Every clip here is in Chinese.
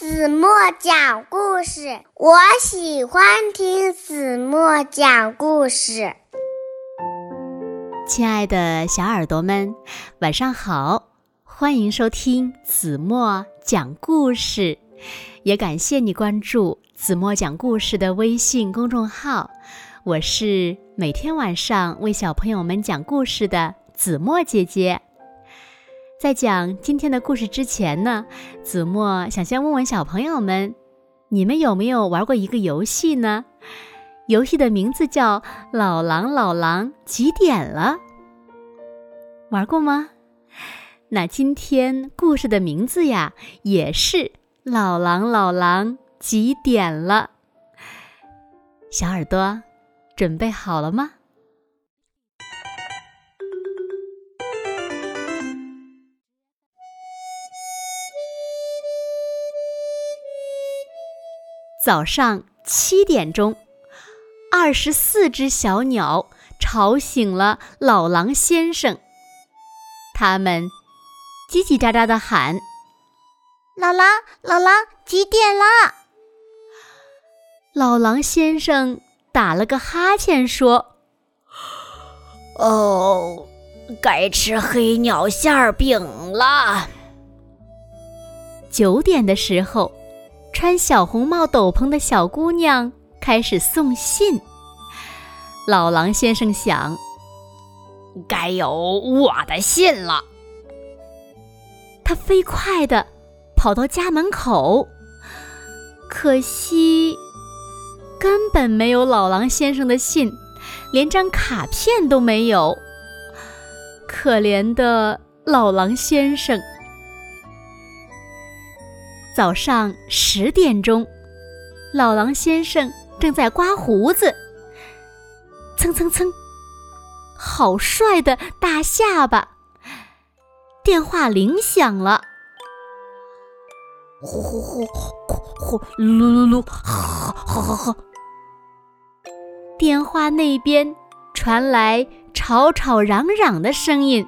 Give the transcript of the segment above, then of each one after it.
子墨讲故事，我喜欢听子墨讲故事。亲爱的小耳朵们，晚上好！欢迎收听子墨讲故事，也感谢你关注子墨讲故事的微信公众号。我是每天晚上为小朋友们讲故事的子墨姐姐。在讲今天的故事之前呢，子墨想先问问小朋友们，你们有没有玩过一个游戏呢？游戏的名字叫“老狼老狼几点了”，玩过吗？那今天故事的名字呀，也是“老狼老狼几点了”。小耳朵准备好了吗？早上七点钟，二十四只小鸟吵醒了老狼先生。他们叽叽喳喳地喊：“老狼，老狼，几点了？”老狼先生打了个哈欠，说：“哦，该吃黑鸟馅饼了。”九点的时候。穿小红帽斗篷的小姑娘开始送信。老狼先生想，该有我的信了。他飞快地跑到家门口，可惜根本没有老狼先生的信，连张卡片都没有。可怜的老狼先生。早上十点钟，老狼先生正在刮胡子。蹭蹭蹭，好帅的大下巴！电话铃响了。呼呼呼呼呼，噜噜噜，哈哈哈哈！电话那边传来吵吵嚷嚷的声音。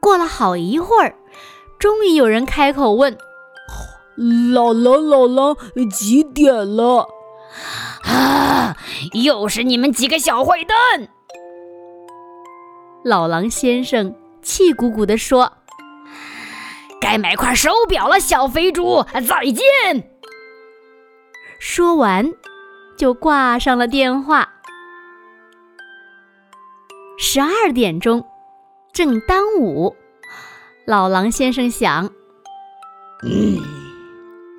过了好一会儿，终于有人开口问。老狼，老狼，几点了？啊！又是你们几个小坏蛋！老狼先生气鼓鼓地说：“该买块手表了，小肥猪，再见。”说完，就挂上了电话。十二点钟，正当午，老狼先生想：“嗯。”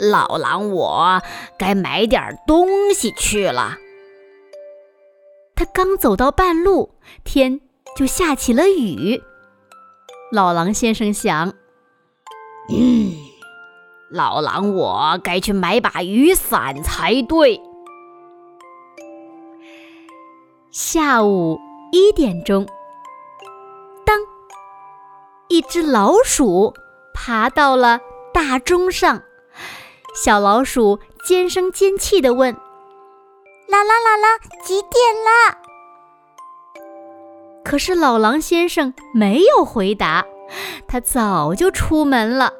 老狼，我该买点东西去了。他刚走到半路，天就下起了雨。老狼先生想：“嗯，老狼，我该去买把雨伞才对。”下午一点钟，当一只老鼠爬到了大钟上。小老鼠尖声尖气地问：“姥姥，姥姥，几点了？”可是老狼先生没有回答，他早就出门了。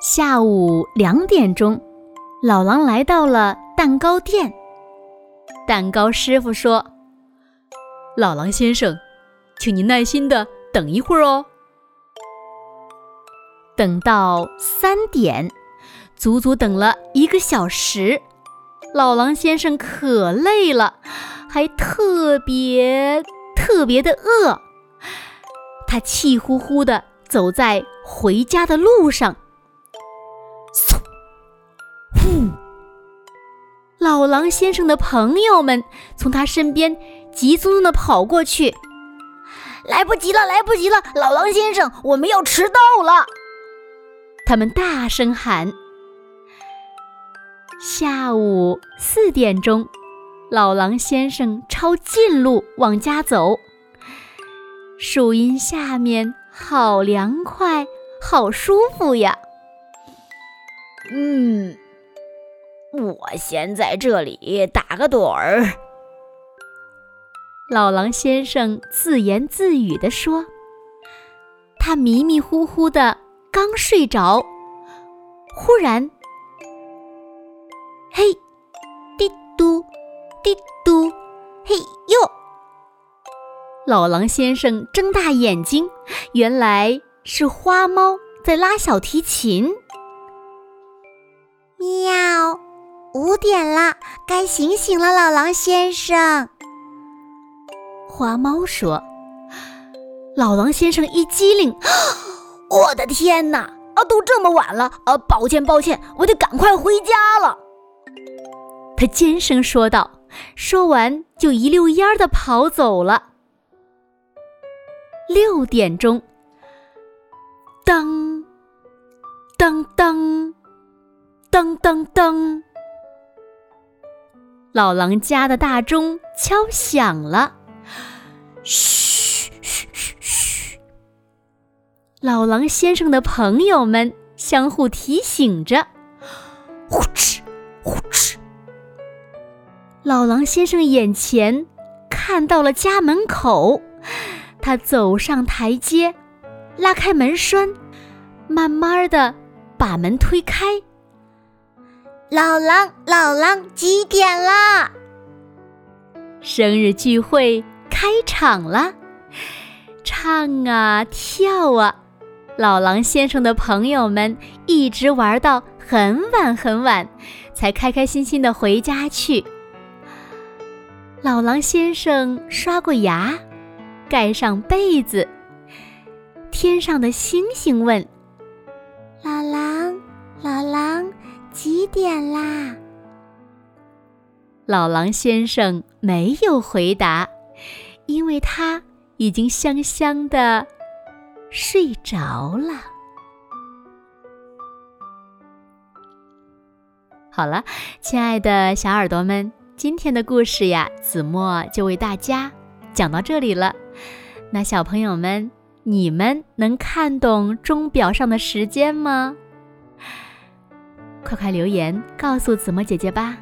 下午两点钟，老狼来到了蛋糕店。蛋糕师傅说：“老狼先生，请你耐心的等一会儿哦。”等到三点，足足等了一个小时。老狼先生可累了，还特别特别的饿。他气呼呼地走在回家的路上。嗖，呼！老狼先生的朋友们从他身边急匆匆地跑过去。来不及了，来不及了！老狼先生，我们要迟到了。他们大声喊：“下午四点钟，老狼先生抄近路往家走。树荫下面好凉快，好舒服呀。嗯，我先在这里打个盹儿。”老狼先生自言自语地说：“他迷迷糊糊的。”刚睡着，忽然，嘿，滴嘟，滴嘟，嘿哟！老狼先生睁大眼睛，原来是花猫在拉小提琴。喵，五点了，该醒醒了，老狼先生。花猫说：“老狼先生一激灵，我的天哪！啊，都这么晚了，啊，抱歉抱歉，我得赶快回家了。”他尖声说道，说完就一溜烟儿的跑走了。六点钟，当当当当当当，老狼家的大钟敲响了。嘘老狼先生的朋友们相互提醒着。呼哧呼哧！老狼先生眼前看到了家门口。他走上台阶，拉开门栓，慢慢的把门推开。老狼，老狼，几点啦？生日聚会开场了，唱啊跳啊，老狼先生的朋友们一直玩到很晚很晚，才开开心心的回家去。老狼先生刷过牙。盖上被子，天上的星星问：“老狼，老狼，几点啦？”老狼先生没有回答，因为他已经香香的睡着了。好了，亲爱的小耳朵们，今天的故事呀，子墨就为大家讲到这里了。那小朋友们，你们能看懂钟表上的时间吗？快快留言告诉子墨姐姐吧。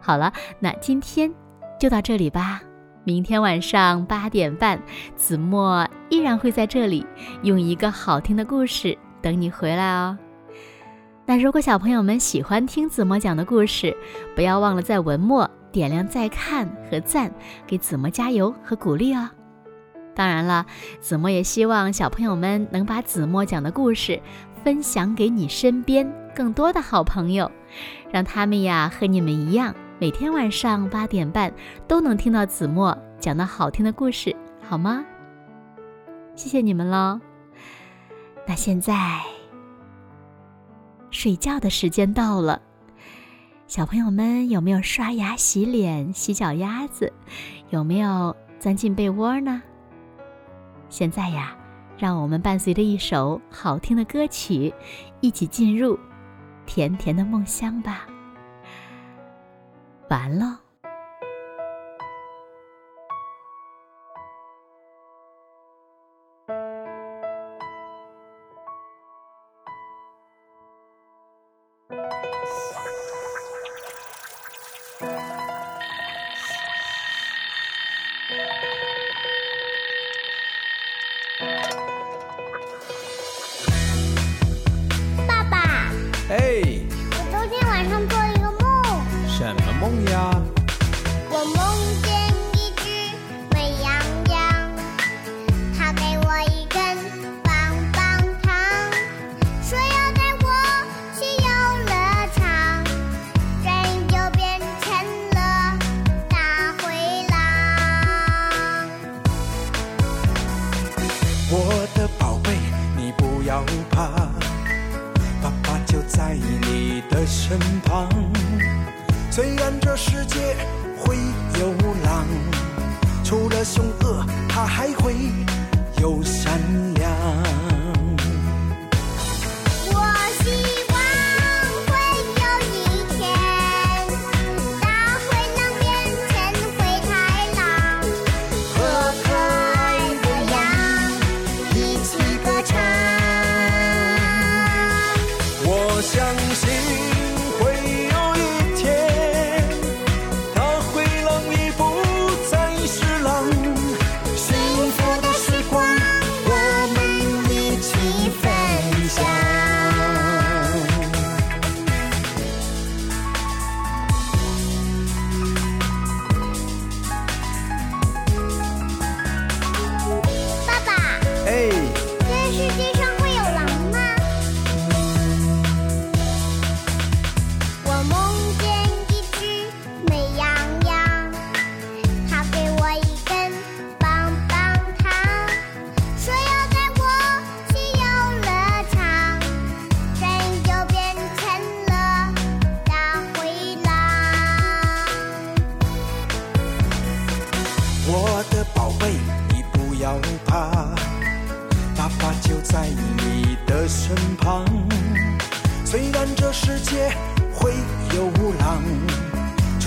好了，那今天就到这里吧。明天晚上八点半，子墨依然会在这里，用一个好听的故事等你回来哦。那如果小朋友们喜欢听子墨讲的故事，不要忘了在文末点亮再看和赞，给子墨加油和鼓励哦。当然了，子墨也希望小朋友们能把子墨讲的故事分享给你身边更多的好朋友，让他们呀和你们一样，每天晚上八点半都能听到子墨讲的好听的故事，好吗？谢谢你们喽。那现在睡觉的时间到了，小朋友们有没有刷牙、洗脸、洗脚丫子？有没有钻进被窝呢？现在呀，让我们伴随着一首好听的歌曲，一起进入甜甜的梦乡吧。完了。的身旁，虽然这世界会有狼，除了凶恶，它还会有善良。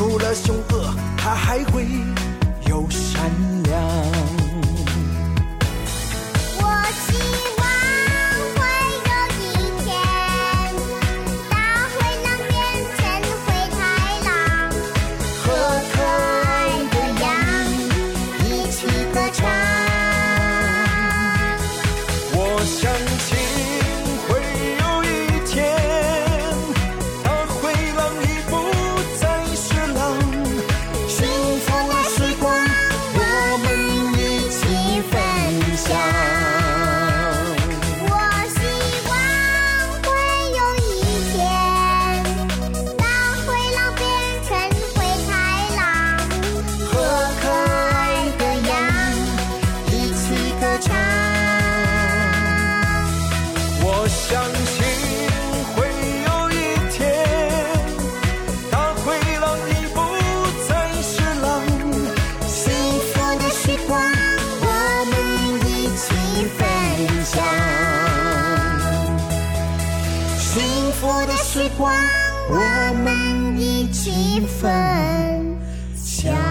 除了凶恶他还会有善的时光，我们一起分享。